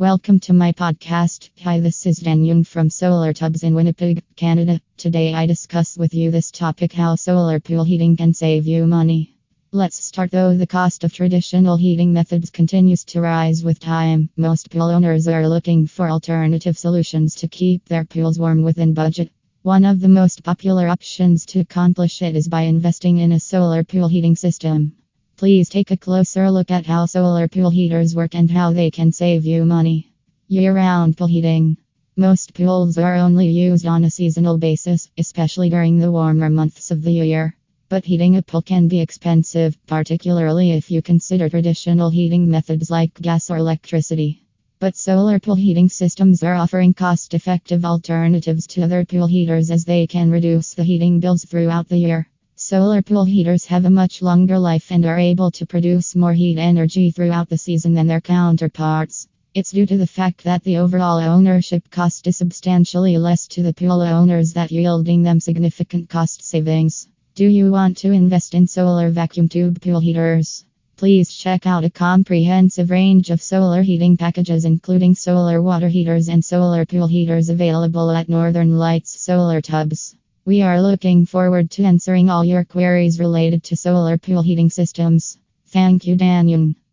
Welcome to my podcast. Hi, this is Dan Young from Solar Tubs in Winnipeg, Canada. Today I discuss with you this topic how solar pool heating can save you money. Let's start though the cost of traditional heating methods continues to rise with time. Most pool owners are looking for alternative solutions to keep their pools warm within budget. One of the most popular options to accomplish it is by investing in a solar pool heating system. Please take a closer look at how solar pool heaters work and how they can save you money. Year round pool heating. Most pools are only used on a seasonal basis, especially during the warmer months of the year. But heating a pool can be expensive, particularly if you consider traditional heating methods like gas or electricity. But solar pool heating systems are offering cost effective alternatives to other pool heaters as they can reduce the heating bills throughout the year. Solar pool heaters have a much longer life and are able to produce more heat energy throughout the season than their counterparts. It's due to the fact that the overall ownership cost is substantially less to the pool owners that yielding them significant cost savings. Do you want to invest in solar vacuum tube pool heaters? Please check out a comprehensive range of solar heating packages including solar water heaters and solar pool heaters available at Northern Lights Solar Tubs. We are looking forward to answering all your queries related to solar pool heating systems. Thank you, Dan Young.